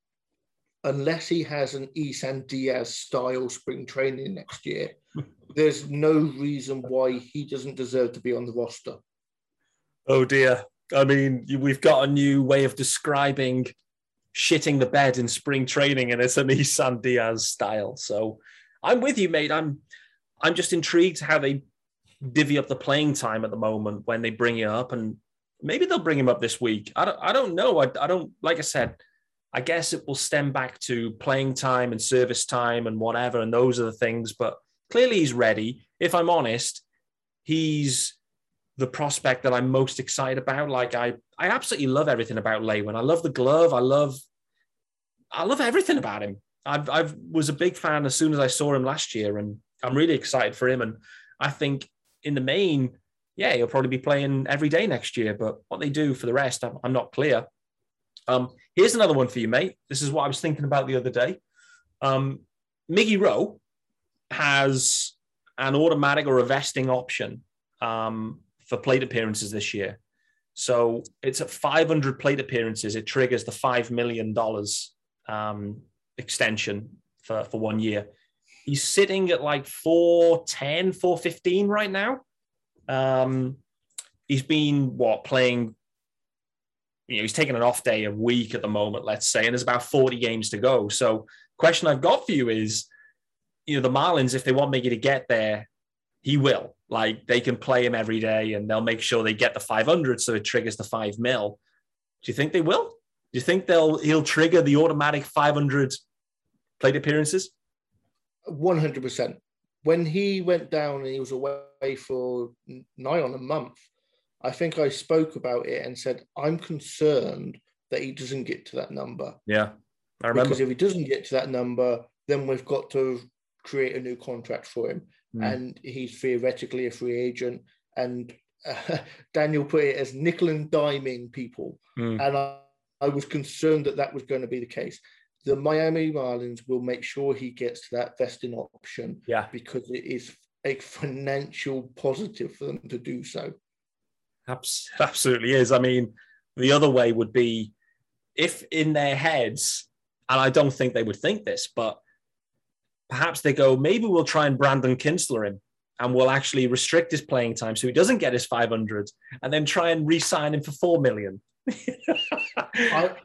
unless he has an Isan Diaz style spring training next year, there's no reason why he doesn't deserve to be on the roster. Oh dear. I mean, we've got a new way of describing shitting the bed in spring training, and it's an Isan Diaz style. So I'm with you, mate. I'm I'm just intrigued how they divvy up the playing time at the moment when they bring you up, and maybe they'll bring him up this week. I don't I don't know. I, I don't like I said. I guess it will stem back to playing time and service time and whatever, and those are the things. But clearly, he's ready. If I'm honest, he's the prospect that I'm most excited about. Like I, I absolutely love everything about Lewin. I love the glove. I love, I love everything about him. I've, I've was a big fan as soon as I saw him last year, and I'm really excited for him. And I think in the main, yeah, he'll probably be playing every day next year. But what they do for the rest, I'm, I'm not clear. Um, here's another one for you, mate. This is what I was thinking about the other day. Um, Miggy Rowe has an automatic or a vesting option um, for plate appearances this year. So it's at 500 plate appearances. It triggers the $5 million um, extension for, for one year. He's sitting at like 410, 415 right now. Um, he's been what playing, you know, he's taking an off day a week at the moment, let's say, and there's about 40 games to go. So, question I've got for you is, you know, the Marlins, if they want Miggy to get there, he will. Like they can play him every day and they'll make sure they get the 500 so it triggers the 5 mil. Do you think they will? Do you think they'll he'll trigger the automatic 500 plate appearances? 100%. When he went down and he was away for nigh on a month, I think I spoke about it and said, I'm concerned that he doesn't get to that number. Yeah. I remember. Because if he doesn't get to that number, then we've got to create a new contract for him. Mm. And he's theoretically a free agent. And uh, Daniel put it as nickel and diming people. Mm. And I, I was concerned that that was going to be the case. The Miami Marlins will make sure he gets to that vesting option Yeah. because it is a financial positive for them to do so. Abs- Absolutely is. I mean, the other way would be if in their heads, and I don't think they would think this, but perhaps they go, maybe we'll try and Brandon Kintzler him and we'll actually restrict his playing time so he doesn't get his 500 and then try and re sign him for 4 million. I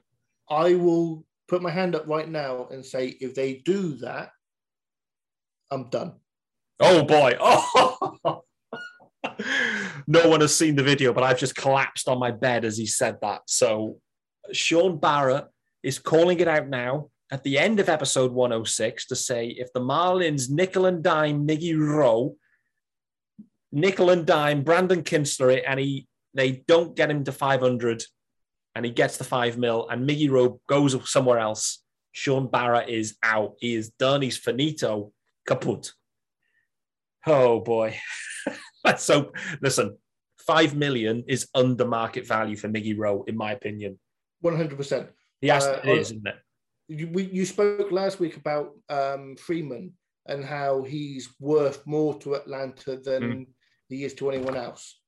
I will put my hand up right now and say if they do that, I'm done. Oh boy. Oh. no one has seen the video, but I've just collapsed on my bed as he said that. So Sean Barrett is calling it out now at the end of episode 106 to say if the Marlins nickel and dime Miggy Rowe, nickel and dime Brandon Kintzler, it, and he they don't get him to 500 and he gets the five mil and Miggy Rowe goes somewhere else. Sean Barra is out. He is done. He's finito. Kaput. Oh boy. Let's hope. Listen, five million is under market value for Miggy Rowe, in my opinion. 100%. He has, Uh, it is, isn't it? You, we, you spoke last week about um, Freeman and how he's worth more to Atlanta than he is to anyone else.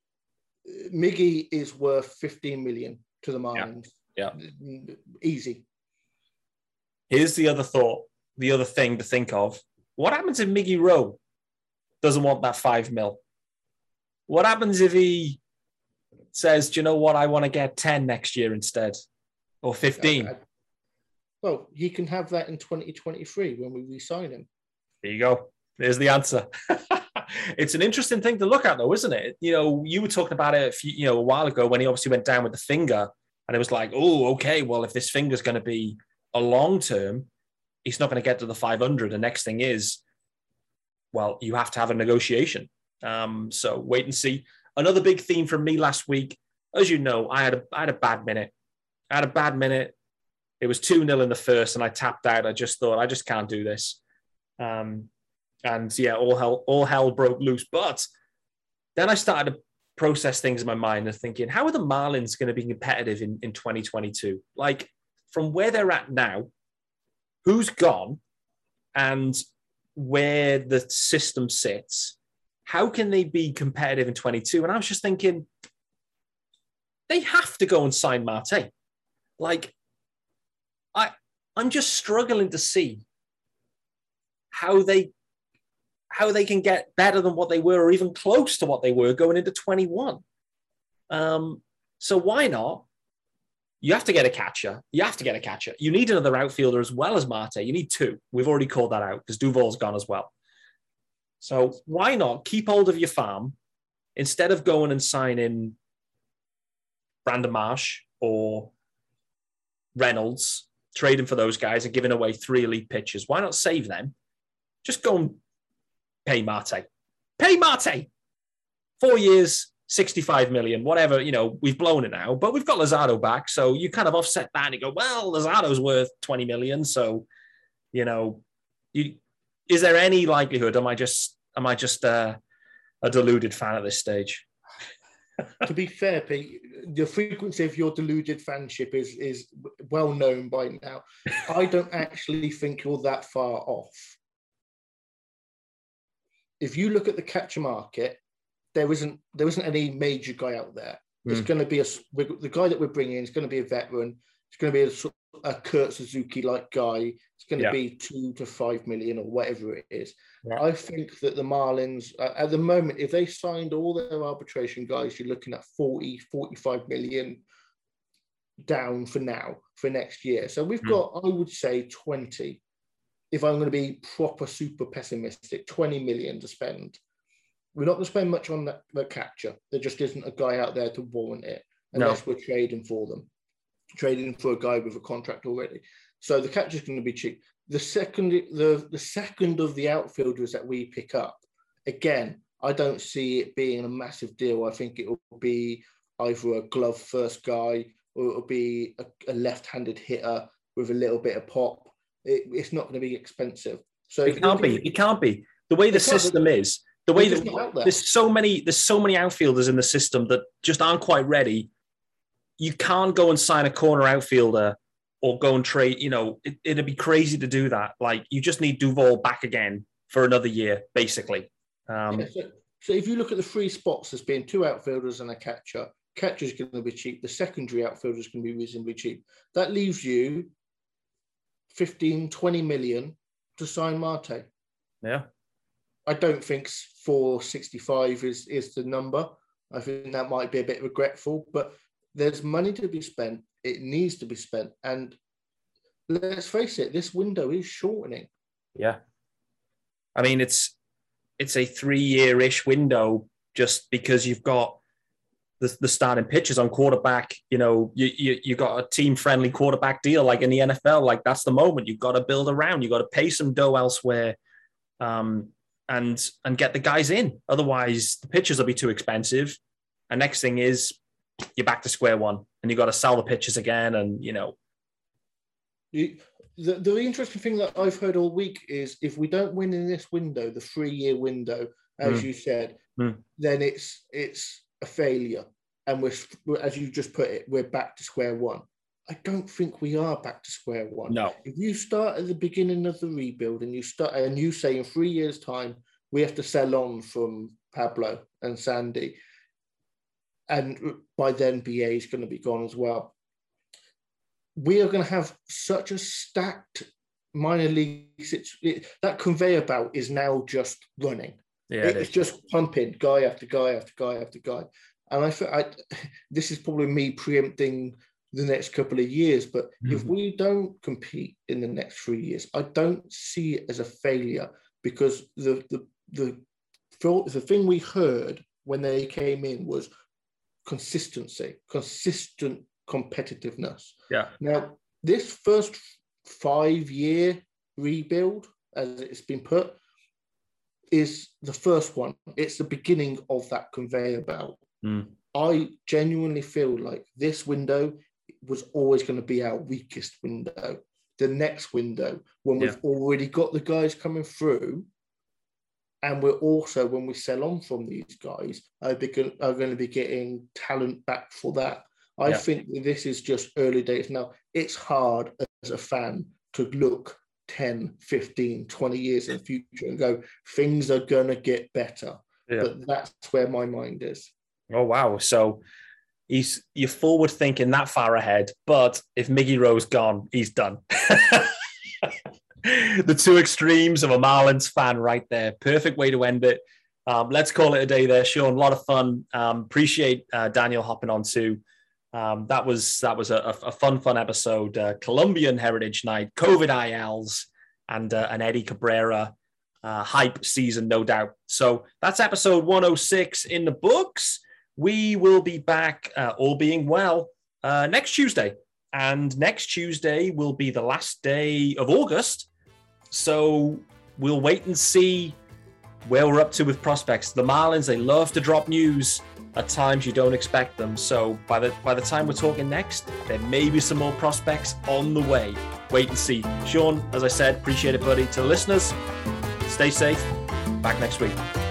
Uh, Miggy is worth 15 million to the Marlins. yeah. Easy. Here's the other thought, the other thing to think of. What happens if Miggy Rowe doesn't want that five mil? What happens if he says, Do you know what? I want to get 10 next year instead or 15? Uh, well, he can have that in 2023 when we re-sign him. There you go. There's the answer. it's an interesting thing to look at, though, isn't it? You know, you were talking about it, a few, you know, a while ago when he obviously went down with the finger, and it was like, oh, okay, well, if this finger's going to be a long term, he's not going to get to the 500. The next thing is, well, you have to have a negotiation. Um, so wait and see. Another big theme from me last week, as you know, I had a I had a bad minute. I had a bad minute. It was 2 0 in the first, and I tapped out. I just thought, I just can't do this. Um, and yeah, all hell, all hell broke loose. But then I started to process things in my mind and thinking, how are the Marlins going to be competitive in, in 2022? Like from where they're at now, who's gone and where the system sits, how can they be competitive in 22? And I was just thinking, they have to go and sign Marte. Like, I I'm just struggling to see how they how they can get better than what they were or even close to what they were going into 21. Um, so why not? You have to get a catcher. You have to get a catcher. You need another outfielder as well as Marte. You need two. We've already called that out because Duvall's gone as well. So why not keep hold of your farm instead of going and signing Brandon Marsh or Reynolds, trading for those guys and giving away three elite pitchers? Why not save them? Just go and pay Marte. Pay Marte. Four years, 65 million, whatever, you know, we've blown it now, but we've got Luzardo back. So you kind of offset that and you go, well, Luzardo's worth 20 million. So, you know, you, is there any likelihood? Am I just, am I just uh, a deluded fan at this stage? to be fair, Pete, the frequency of your deluded fanship is is well known by now. I don't actually think you're that far off if you look at the catcher market, there isn't there isn't any major guy out there. Mm. It's hmm. going to be a the guy that we're bringing is going to be a veteran. It's going to be a, a Kurt Suzuki like guy. It's going to yeah. be two to five million or whatever it is. Yeah. I think that the Marlins uh, at the moment, if they signed all their arbitration guys, you're looking at 40, 45 million down for now for next year. So we've mm. got, I would say, 20 if I'm going to be proper super pessimistic, 20 million to spend. We're not going to spend much on that, that catcher. There just isn't a guy out there to warrant it unless no. we're trading for them, trading for a guy with a contract already. So the capture is going to be cheap. The second, the, the second of the outfielders that we pick up, again, I don't see it being a massive deal. I think it will be either a glove first guy or it'll be a, a left-handed hitter with a little bit of pop it, it's not going to be expensive. So it can't be. It can't be. The way the system is, the way that there. there's so many, there's so many outfielders in the system that just aren't quite ready. You can't go and sign a corner outfielder or go and trade. You know, it, it'd be crazy to do that. Like you just need Duvall back again for another year, basically. Um, yeah, so, so if you look at the three spots as being two outfielders and a catcher, catcher's going to be cheap. The secondary outfielder is going to be reasonably cheap. That leaves you 15, 20 million to sign Marte. Yeah. I don't think 465 is, is the number. I think that might be a bit regretful, but there's money to be spent. It needs to be spent. And let's face it, this window is shortening. Yeah. I mean, it's it's a three-year-ish window just because you've got the, the starting pitchers on quarterback. You know, you, you you got a team friendly quarterback deal like in the NFL. Like that's the moment you've got to build around. You got to pay some dough elsewhere, um, and and get the guys in. Otherwise, the pitchers will be too expensive. And next thing is you're back to square one, and you got to sell the pitchers again. And you know, the the interesting thing that I've heard all week is if we don't win in this window, the three year window, as mm. you said, mm. then it's it's a failure. And we're as you just put it we're back to square one. I don't think we are back to square one. No. If you start at the beginning of the rebuild and you start and you say in three years time we have to sell on from pablo and sandy and by then ba is going to be gone as well. We are going to have such a stacked minor league that conveyor belt is now just running yeah, it's it just pumping guy after guy after guy after guy. And I feel I, this is probably me preempting the next couple of years. But mm-hmm. if we don't compete in the next three years, I don't see it as a failure because the the the the thing we heard when they came in was consistency, consistent competitiveness. Yeah. Now this first five year rebuild, as it's been put, is the first one. It's the beginning of that conveyor belt. Mm. I genuinely feel like this window was always going to be our weakest window. The next window, when we've already got the guys coming through And we're also, when we sell on from these guys, are, are going to be getting talent back for that. I yeah. think this is just early days. Now, it's hard as a fan to look 10, 15, 20 years in the future and go, things are going to get better. Yeah. But that's where my mind is. Oh, wow. So he's you're forward thinking that far ahead. But if Miggy Rowe's gone, he's done. the two extremes of a Marlins fan right there. Perfect way to end it. Um, let's call it a day there, Sean. A lot of fun. Um, appreciate uh, Daniel hopping on too. Um, that was that was a, a fun, fun episode. Uh, Colombian Heritage Night, COVID ILs, and uh, an Eddie Cabrera uh, hype season, no doubt. So that's episode 106 in the books. We will be back, uh, all being well, uh, next Tuesday. And next Tuesday will be the last day of August. So we'll wait and see where we're up to with prospects. The Marlins, they love to drop news at times you don't expect them. So by the by the time we're talking next, there may be some more prospects on the way. Wait and see. Sean, as I said, appreciate it, buddy. To the listeners, stay safe. Back next week.